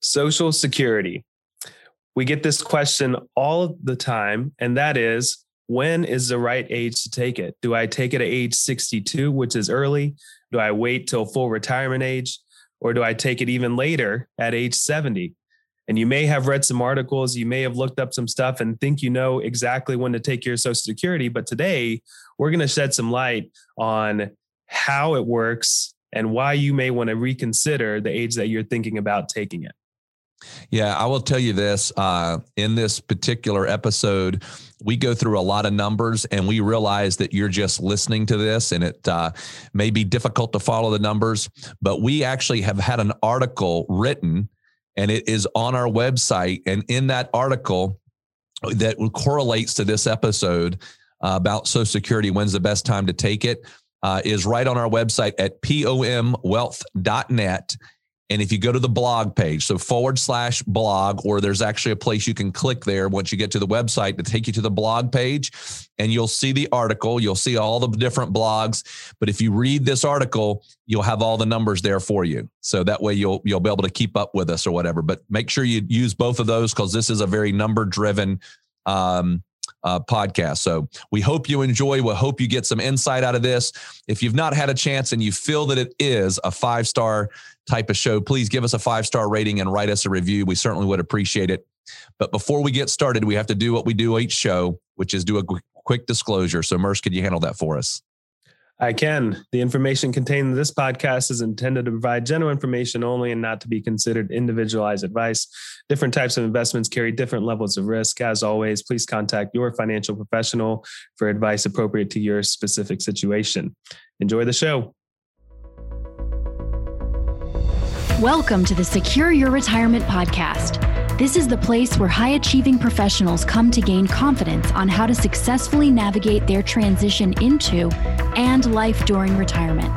Social Security. We get this question all the time, and that is when is the right age to take it? Do I take it at age 62, which is early? Do I wait till full retirement age? Or do I take it even later at age 70? And you may have read some articles, you may have looked up some stuff and think you know exactly when to take your Social Security. But today, we're going to shed some light on how it works and why you may want to reconsider the age that you're thinking about taking it. Yeah, I will tell you this. Uh, in this particular episode, we go through a lot of numbers and we realize that you're just listening to this and it uh, may be difficult to follow the numbers, but we actually have had an article written and it is on our website. And in that article that correlates to this episode uh, about Social Security, when's the best time to take it, uh, is right on our website at pomwealth.net. And if you go to the blog page, so forward slash blog, or there's actually a place you can click there once you get to the website to take you to the blog page, and you'll see the article. You'll see all the different blogs. But if you read this article, you'll have all the numbers there for you. So that way you'll you'll be able to keep up with us or whatever. But make sure you use both of those because this is a very number driven um, uh, podcast. So we hope you enjoy. We hope you get some insight out of this. If you've not had a chance and you feel that it is a five star type of show, please give us a five star rating and write us a review. We certainly would appreciate it. But before we get started, we have to do what we do each show, which is do a quick disclosure. So, Murs, could you handle that for us? I can. The information contained in this podcast is intended to provide general information only and not to be considered individualized advice. Different types of investments carry different levels of risk. As always, please contact your financial professional for advice appropriate to your specific situation. Enjoy the show. Welcome to the Secure Your Retirement Podcast. This is the place where high achieving professionals come to gain confidence on how to successfully navigate their transition into and life during retirement.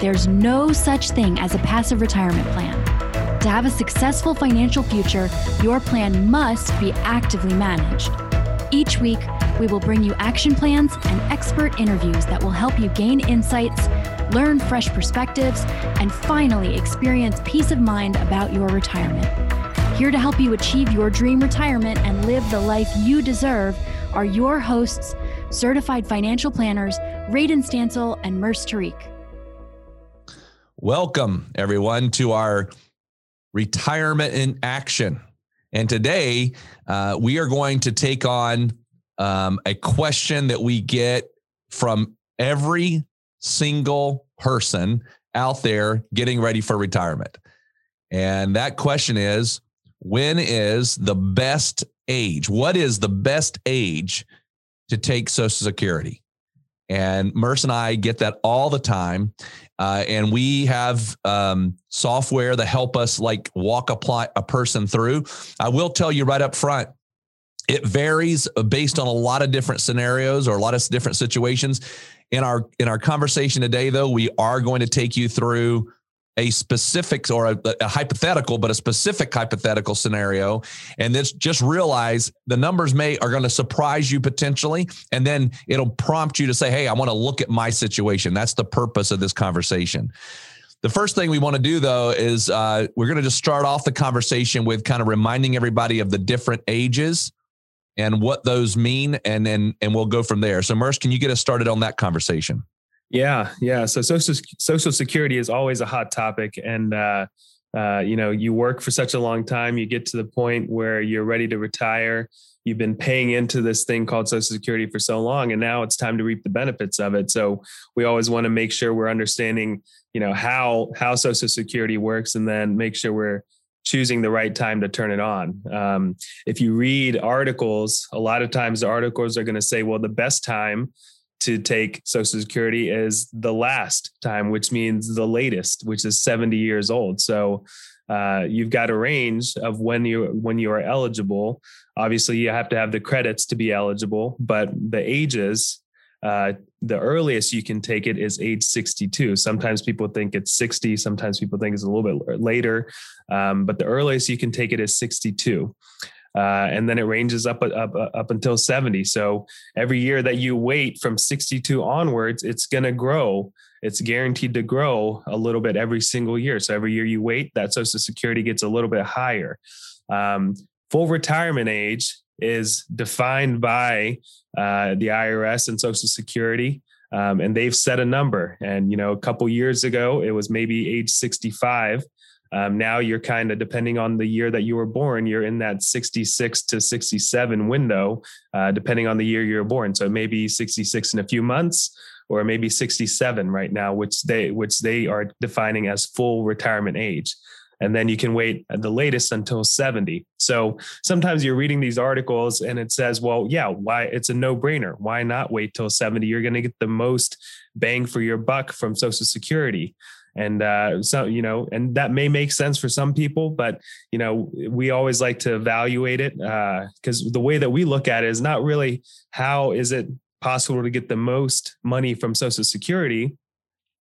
There's no such thing as a passive retirement plan. To have a successful financial future, your plan must be actively managed. Each week, we will bring you action plans and expert interviews that will help you gain insights, learn fresh perspectives, and finally experience peace of mind about your retirement. Here to help you achieve your dream retirement and live the life you deserve are your hosts, certified financial planners, Radon Stancil and Murs Tariq. Welcome, everyone, to our retirement in action. And today, uh, we are going to take on um, a question that we get from every single person out there getting ready for retirement. And that question is when is the best age? What is the best age to take Social Security? And Murs and I get that all the time. Uh, and we have um, software that help us like walk a person through. I will tell you right up front, it varies based on a lot of different scenarios or a lot of different situations. In our in our conversation today, though, we are going to take you through a specific or a, a, hypothetical, but a specific hypothetical scenario. And this just realize the numbers may are going to surprise you potentially. And then it'll prompt you to say, Hey, I want to look at my situation. That's the purpose of this conversation. The first thing we want to do though is uh, we're going to just start off the conversation with kind of reminding everybody of the different ages and what those mean. And then, and we'll go from there. So Murs, can you get us started on that conversation? Yeah, yeah. So social social security is always a hot topic, and uh, uh, you know, you work for such a long time, you get to the point where you're ready to retire. You've been paying into this thing called Social Security for so long, and now it's time to reap the benefits of it. So we always want to make sure we're understanding, you know, how how Social Security works, and then make sure we're choosing the right time to turn it on. Um, if you read articles, a lot of times the articles are going to say, well, the best time to take Social Security is the last time, which means the latest, which is 70 years old. So uh, you've got a range of when you when you are eligible. Obviously, you have to have the credits to be eligible, but the ages. Uh, the earliest you can take it is age 62. Sometimes people think it's 60. Sometimes people think it's a little bit later, um, but the earliest you can take it is 62 uh, and then it ranges up, up up until 70. So every year that you wait from 62 onwards, it's going to grow it's guaranteed to grow a little bit every single year. So every year you wait, that Social Security gets a little bit higher. Um, full retirement age is defined by uh, the IRS and Social Security. Um, and they've set a number. And you know, a couple years ago, it was maybe age 65. Um, now you're kind of depending on the year that you were born, you're in that 66 to 67 window, uh, depending on the year you were born. So maybe 66 in a few months, or maybe 67 right now, which they which they are defining as full retirement age and then you can wait at the latest until 70 so sometimes you're reading these articles and it says well yeah why it's a no-brainer. Why not wait till 70 you're going to get the most bang for your buck from social security. And uh, so you know and that may make sense for some people but you know we always like to evaluate it because uh, the way that we look at it is not really how is it possible to get the most money from social security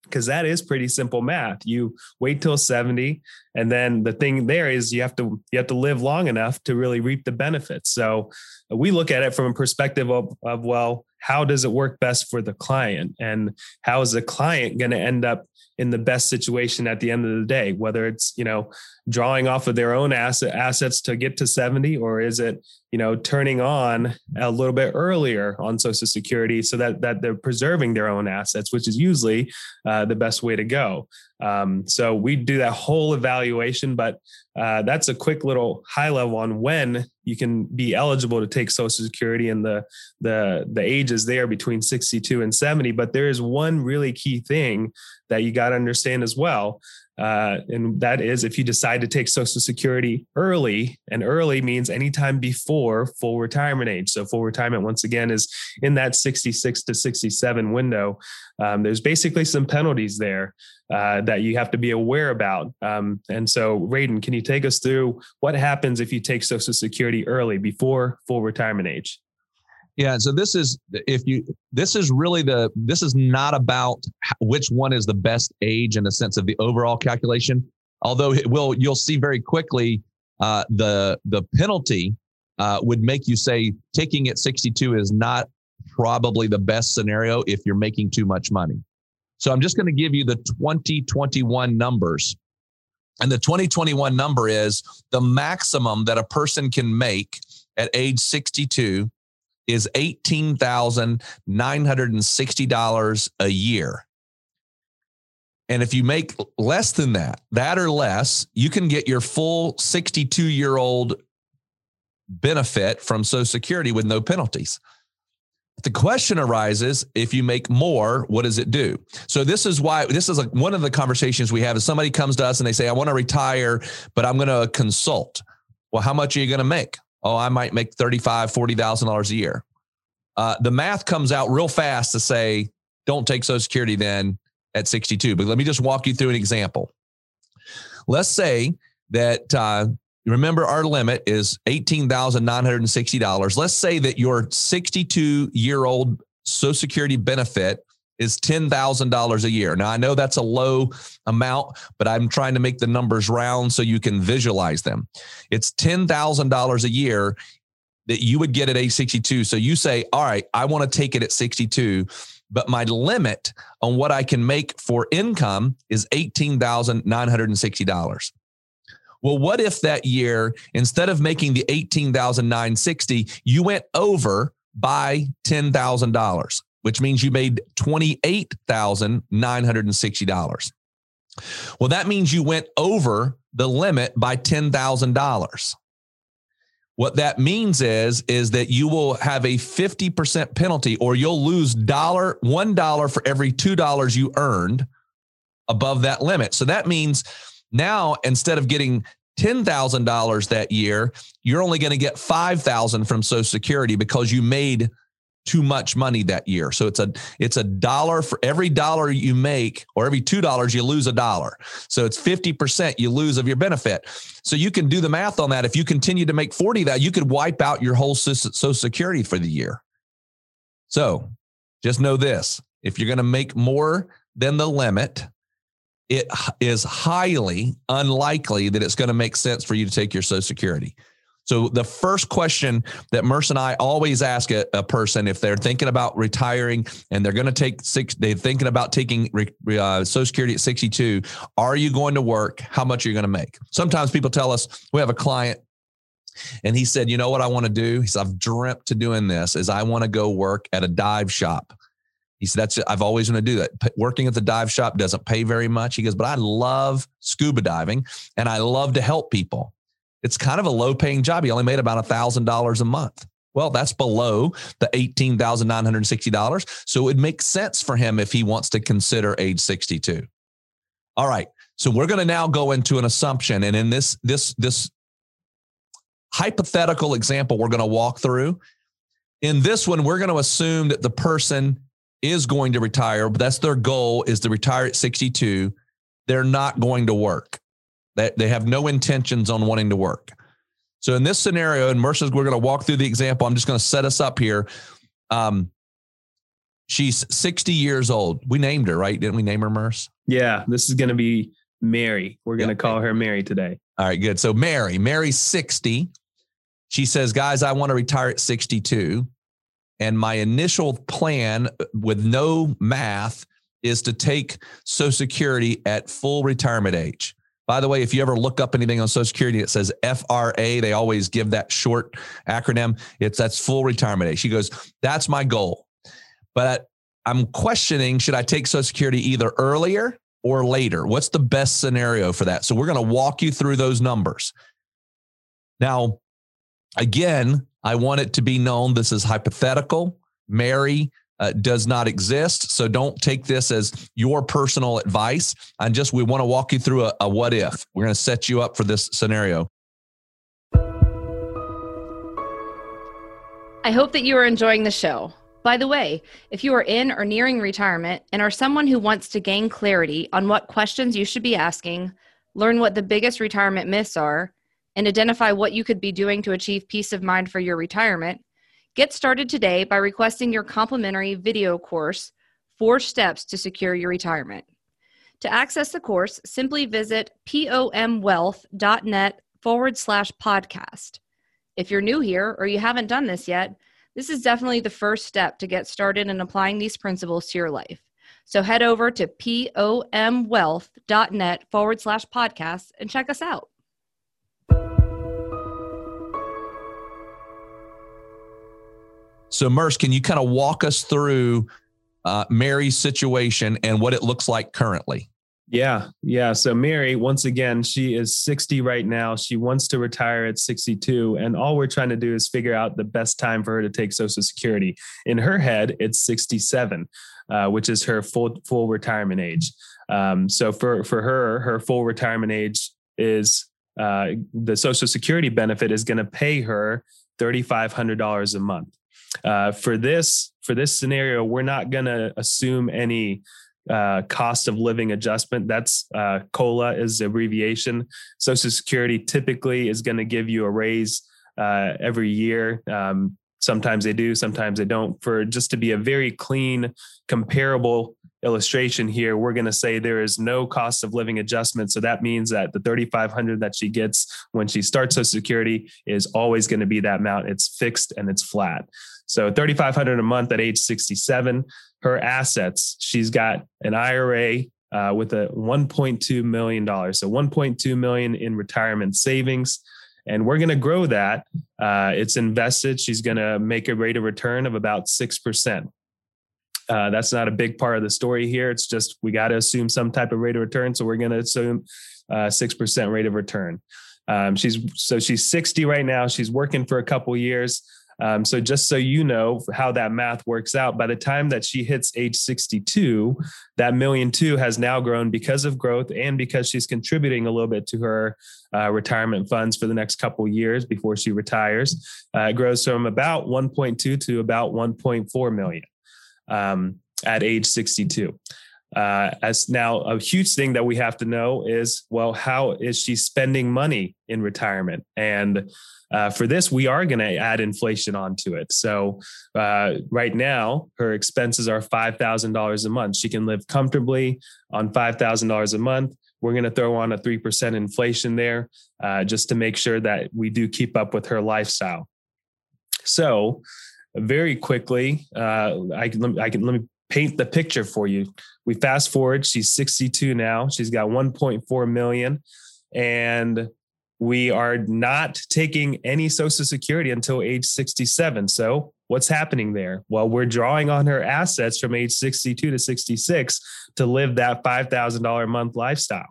because that is pretty simple math. You wait till 70 and then the thing there is you have to you have to live long enough to really reap the benefits. So uh, we look at it from a perspective of, of well, how does it work best for the client? And how is the client going to end up in the best situation at the end of the day? Whether it's you know drawing off of their own asset assets to get to 70 or is it you know turning on a little bit earlier on social security so that that they're preserving their own assets which is usually uh, the best way to go um, so we do that whole evaluation but uh, that's a quick little high level on when you can be eligible to take social security and the the the ages there between 62 and 70 but there is one really key thing that you got to understand as well. Uh, and that is if you decide to take Social Security early, and early means anytime before full retirement age. So, full retirement, once again, is in that 66 to 67 window. Um, there's basically some penalties there uh, that you have to be aware about. Um, and so, Radon, can you take us through what happens if you take Social Security early before full retirement age? Yeah. So this is if you this is really the this is not about which one is the best age in the sense of the overall calculation. Although it will you'll see very quickly uh, the the penalty uh, would make you say taking at 62 is not probably the best scenario if you're making too much money. So I'm just going to give you the 2021 numbers. And the 2021 number is the maximum that a person can make at age 62 is $18,960 a year. And if you make less than that, that or less, you can get your full 62 year old benefit from Social Security with no penalties. The question arises if you make more, what does it do? So, this is why this is one of the conversations we have is somebody comes to us and they say, I want to retire, but I'm going to consult. Well, how much are you going to make? Oh, I might make $35,000, $40,000 a year. Uh, the math comes out real fast to say, don't take Social Security then at 62. But let me just walk you through an example. Let's say that, uh, remember, our limit is $18,960. Let's say that your 62 year old Social Security benefit is $10,000 a year. Now, I know that's a low amount, but I'm trying to make the numbers round so you can visualize them. It's $10,000 a year that you would get at age 62. So you say, all right, I want to take it at 62, but my limit on what I can make for income is $18,960. Well, what if that year, instead of making the 18,960, you went over by $10,000? Which means you made $28,960. Well, that means you went over the limit by $10,000. What that means is is that you will have a 50% penalty or you'll lose dollar $1 for every $2 you earned above that limit. So that means now instead of getting $10,000 that year, you're only going to get 5,000 from Social Security because you made too much money that year. So it's a it's a dollar for every dollar you make or every two dollars you lose a dollar. So it's 50% you lose of your benefit. So you can do the math on that. If you continue to make 40 that you could wipe out your whole social security for the year. So just know this. If you're going to make more than the limit, it is highly unlikely that it's going to make sense for you to take your social security. So the first question that Murs and I always ask a, a person if they're thinking about retiring and they're going to take six, they're thinking about taking uh, Social Security at 62. Are you going to work? How much are you going to make? Sometimes people tell us we have a client and he said, you know what I want to do? He said, I've dreamt to doing this is I want to go work at a dive shop. He said, that's, I've always want to do that. Working at the dive shop doesn't pay very much. He goes, but I love scuba diving and I love to help people. It's kind of a low paying job. He only made about a thousand dollars a month. Well, that's below the $18,960. So it makes sense for him if he wants to consider age 62. All right. So we're going to now go into an assumption. And in this, this, this hypothetical example we're going to walk through, in this one, we're going to assume that the person is going to retire, that's their goal is to retire at 62. They're not going to work. They, they have no intentions on wanting to work. So in this scenario, and Mercer's, we're going to walk through the example. I'm just going to set us up here. Um, she's 60 years old. We named her, right? Didn't we name her Murs? Yeah, this is going to be Mary. We're going to call her Mary today. All right, good. So Mary, Mary's 60. She says, guys, I want to retire at 62. And my initial plan with no math is to take Social Security at full retirement age. By the way, if you ever look up anything on Social Security, it says FRA. They always give that short acronym. It's that's full retirement age. She goes, That's my goal. But I'm questioning should I take Social Security either earlier or later? What's the best scenario for that? So we're going to walk you through those numbers. Now, again, I want it to be known this is hypothetical. Mary uh, does not exist. So don't take this as your personal advice. And just we want to walk you through a, a what if. We're going to set you up for this scenario. I hope that you are enjoying the show. By the way, if you are in or nearing retirement and are someone who wants to gain clarity on what questions you should be asking, learn what the biggest retirement myths are, and identify what you could be doing to achieve peace of mind for your retirement, Get started today by requesting your complimentary video course, Four Steps to Secure Your Retirement. To access the course, simply visit pomwealth.net forward slash podcast. If you're new here or you haven't done this yet, this is definitely the first step to get started in applying these principles to your life. So head over to pomwealth.net forward slash podcast and check us out. So, Murs, can you kind of walk us through uh, Mary's situation and what it looks like currently? Yeah, yeah. So Mary, once again, she is 60 right now. She wants to retire at 62. And all we're trying to do is figure out the best time for her to take Social Security. In her head, it's 67, uh, which is her full full retirement age. Um, so for for her, her full retirement age is uh, the Social Security benefit is going to pay her $3,500 a month. Uh, for this for this scenario, we're not going to assume any uh, cost of living adjustment. That's uh, COLA is abbreviation. Social Security typically is going to give you a raise uh, every year. Um, sometimes they do, sometimes they don't. For just to be a very clean, comparable illustration here, we're going to say there is no cost of living adjustment. So that means that the 3500 that she gets when she starts Social Security is always going to be that amount. It's fixed and it's flat. So 3500 a month at age 67. Her assets, she's got an IRA uh, with a 1.2 million dollars. So 1.2 million in retirement savings. And we're going to grow that. Uh, it's invested. She's going to make a rate of return of about 6%. Uh, that's not a big part of the story here. It's just we got to assume some type of rate of return. So we're going to assume uh, six percent rate of return. Um, she's so she's 60 right now. She's working for a couple years. Um, so just so you know how that math works out, by the time that she hits age 62, that million two has now grown because of growth and because she's contributing a little bit to her uh, retirement funds for the next couple years before she retires. Uh, it grows from about 1.2 to about 1.4 million um, at age 62. Uh, as now, a huge thing that we have to know is well, how is she spending money in retirement? And uh, for this, we are going to add inflation onto it. So, uh, right now, her expenses are $5,000 a month. She can live comfortably on $5,000 a month. we're going to throw on a 3% inflation there uh, just to make sure that we do keep up with her lifestyle. So, very quickly, uh, I, can, I can let me paint the picture for you. We fast forward, she's 62 now. She's got 1.4 million and we are not taking any social security until age 67. So, what's happening there? Well, we're drawing on her assets from age 62 to 66 to live that $5,000 a month lifestyle.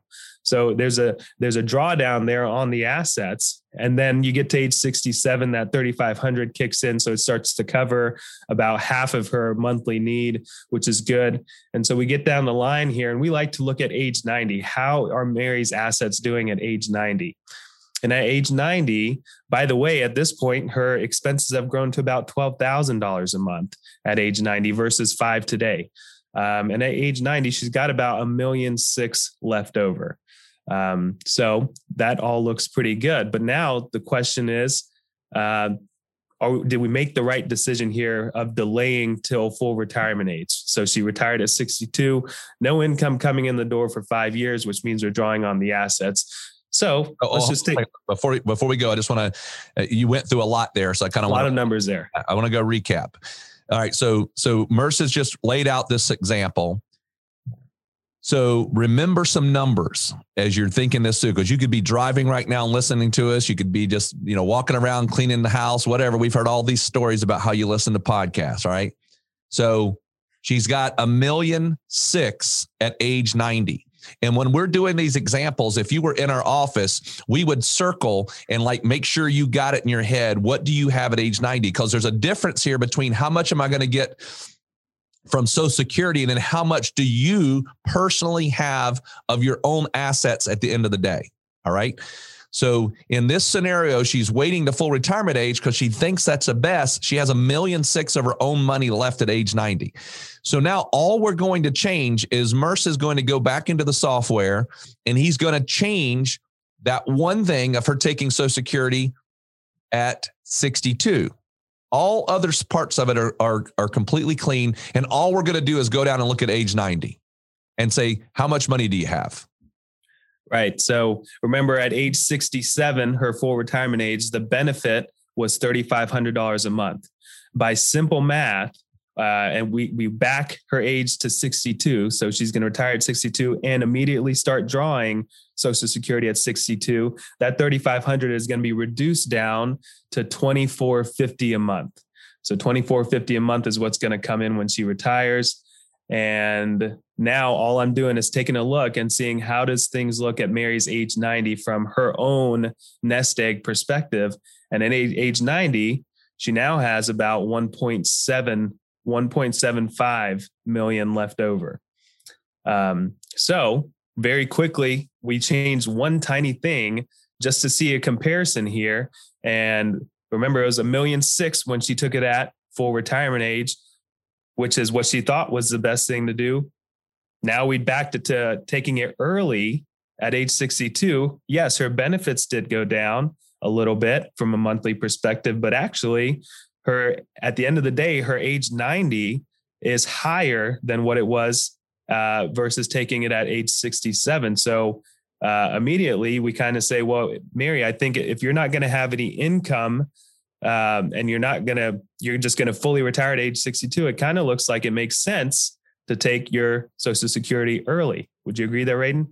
So there's a there's a drawdown there on the assets, and then you get to age 67, that 3,500 kicks in, so it starts to cover about half of her monthly need, which is good. And so we get down the line here, and we like to look at age 90. How are Mary's assets doing at age 90? And at age 90, by the way, at this point, her expenses have grown to about $12,000 a month at age 90 versus five today. Um, and at age 90, she's got about a million six left over. Um, so that all looks pretty good. But now the question is, uh, are, did we make the right decision here of delaying till full retirement age? So she retired at 62, no income coming in the door for five years, which means we're drawing on the assets. So oh, let's oh, just take before we, before we go. I just want to. Uh, you went through a lot there, so I kind of a lot wanna, of numbers there. I, I want to go recap. All right, so so Murs has just laid out this example, so remember some numbers as you're thinking this through, because you could be driving right now and listening to us. You could be just, you know, walking around, cleaning the house, whatever. We've heard all these stories about how you listen to podcasts, right? So she's got a million six at age 90. And when we're doing these examples, if you were in our office, we would circle and like make sure you got it in your head. What do you have at age 90? Because there's a difference here between how much am I going to get from Social Security, and then how much do you personally have of your own assets at the end of the day? All right. So in this scenario, she's waiting to full retirement age because she thinks that's the best. She has a million six of her own money left at age 90. So now all we're going to change is Murs is going to go back into the software and he's going to change that one thing of her taking Social Security at 62. All other parts of it are, are, are completely clean. And all we're going to do is go down and look at age 90 and say, how much money do you have? Right. So remember at age 67, her full retirement age, the benefit was $3,500 a month. By simple math, uh, and we we back her age to 62, so she's going to retire at 62 and immediately start drawing Social Security at 62. That 3,500 is going to be reduced down to 2450 a month. So 2450 a month is what's going to come in when she retires. And now all I'm doing is taking a look and seeing how does things look at Mary's age 90 from her own nest egg perspective. And at age 90, she now has about 1.7 1.75 million left over. Um, so very quickly, we changed one tiny thing just to see a comparison here. And remember, it was a million six when she took it at full retirement age, which is what she thought was the best thing to do. Now we backed it to taking it early at age 62. Yes, her benefits did go down a little bit from a monthly perspective, but actually, her at the end of the day, her age 90 is higher than what it was uh, versus taking it at age 67. So uh, immediately we kind of say, well, Mary, I think if you're not going to have any income um, and you're not going to, you're just going to fully retire at age 62, it kind of looks like it makes sense to take your Social Security early. Would you agree there, Radon?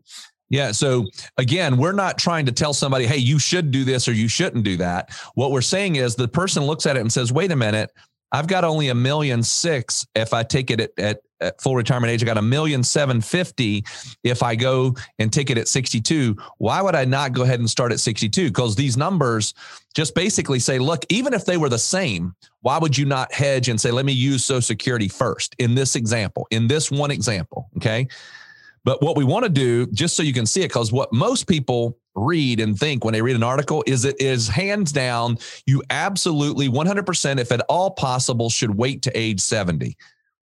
Yeah. So again, we're not trying to tell somebody, hey, you should do this or you shouldn't do that. What we're saying is the person looks at it and says, wait a minute, I've got only a million six if I take it at, at, at, full retirement age. I got a million seven fifty if I go and take it at 62. Why would I not go ahead and start at 62? Because these numbers just basically say, look, even if they were the same, why would you not hedge and say, let me use Social Security first in this example, in this one example? Okay. But what we want to do, just so you can see it, because what most people read and think when they read an article is it is hands down, you absolutely 100%, if at all possible, should wait to age 70.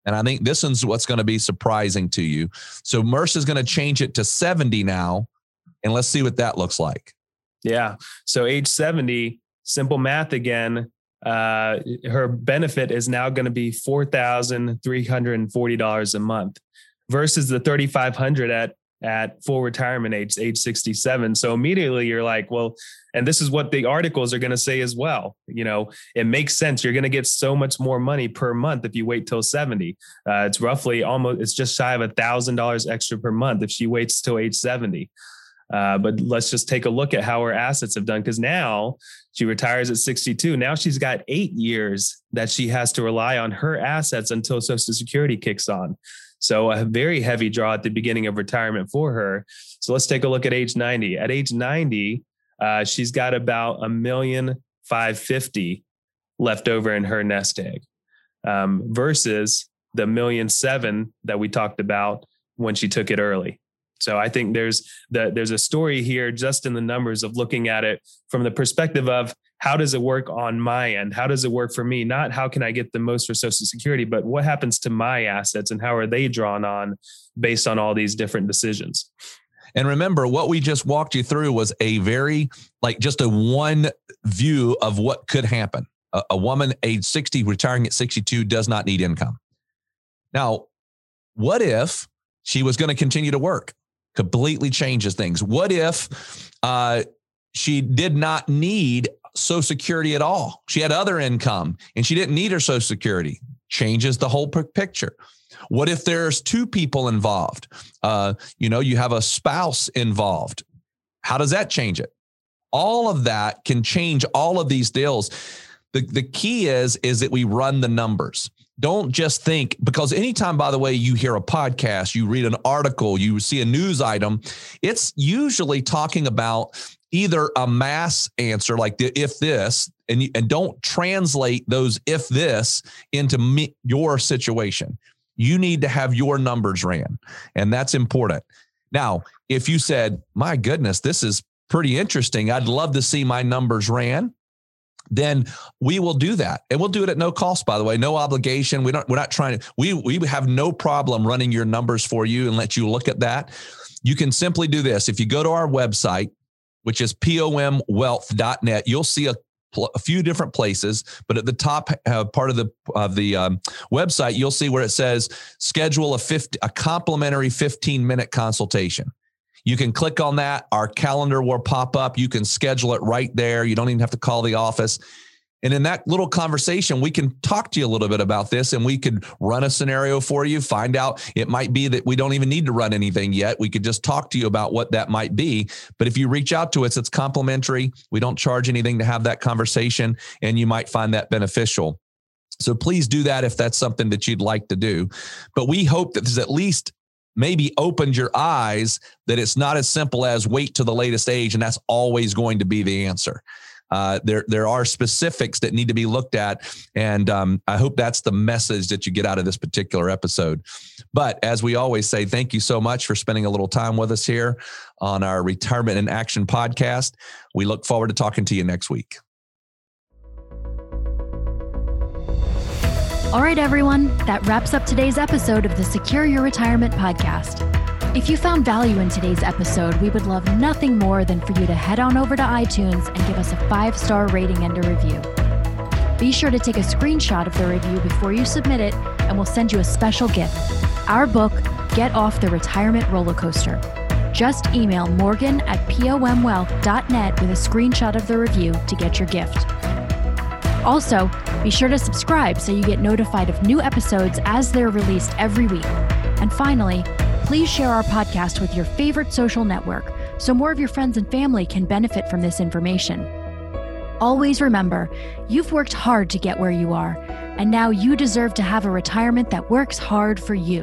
And I think this is what's going to be surprising to you. So Murs is going to change it to 70 now. And let's see what that looks like. Yeah. So age 70, simple math again. Uh, her benefit is now going to be $4,340 a month versus the 3,500 at at full retirement age, age 67. So immediately you're like, well, and this is what the articles are going to say as well. You know, it makes sense. You're going to get so much more money per month if you wait till 70. Uh, it's roughly almost, it's just shy of a thousand dollars extra per month if she waits till age 70. Uh, but let's just take a look at how her assets have done because now she retires at 62. Now she's got eight years that she has to rely on her assets until Social Security kicks on. So a very heavy draw at the beginning of retirement for her. So let's take a look at age 90. At age 90, uh, she's got about a million five fifty left over in her nest egg um, versus the million seven that we talked about when she took it early. So I think there's the, there's a story here just in the numbers of looking at it from the perspective of how does it work on my end? How does it work for me? Not how can I get the most for Social Security, but what happens to my assets and how are they drawn on based on all these different decisions? And remember, what we just walked you through was a very, like, just a one view of what could happen. A, a woman age 60 retiring at 62 does not need income. Now, what if she was going to continue to work? Completely changes things. What if uh, she did not need Social Security at all. She had other income and she didn't need her Social Security. Changes the whole picture. What if there's two people involved? Uh, you know, you have a spouse involved. How does that change it? All of that can change all of these deals. The, the key is is that we run the numbers. Don't just think because anytime, by the way, you hear a podcast, you read an article, you see a news item, it's usually talking about either a mass answer like the if this and you, and don't translate those if this into me, your situation. You need to have your numbers ran and that's important. Now if you said my goodness this is pretty interesting. I'd love to see my numbers ran then we will do that and we'll do it at no cost by the way. No obligation. We don't we're not trying to we we have no problem running your numbers for you and let you look at that. You can simply do this. If you go to our website which is pomwealth.net. You'll see a a few different places, but at the top uh, part of the of the um, website, you'll see where it says schedule a 50, a complimentary 15 minute consultation. You can click on that. Our calendar will pop up. You can schedule it right there. You don't even have to call the office. And in that little conversation, we can talk to you a little bit about this and we could run a scenario for you, find out it might be that we don't even need to run anything yet. We could just talk to you about what that might be. But if you reach out to us, it's complimentary. We don't charge anything to have that conversation, and you might find that beneficial. So please do that if that's something that you'd like to do. But we hope that there's at least maybe opened your eyes that it's not as simple as wait to the latest age and that's always going to be the answer uh, there there are specifics that need to be looked at, and um, I hope that's the message that you get out of this particular episode. But as we always say, thank you so much for spending a little time with us here on our Retirement in Action podcast. We look forward to talking to you next week. All right, everyone, that wraps up today's episode of the Secure Your Retirement podcast. If you found value in today's episode, we would love nothing more than for you to head on over to iTunes and give us a five star rating and a review. Be sure to take a screenshot of the review before you submit it, and we'll send you a special gift our book, Get Off the Retirement Roller Coaster. Just email morgan at pomwealth.net with a screenshot of the review to get your gift. Also, be sure to subscribe so you get notified of new episodes as they're released every week. And finally, Please share our podcast with your favorite social network so more of your friends and family can benefit from this information. Always remember, you've worked hard to get where you are, and now you deserve to have a retirement that works hard for you.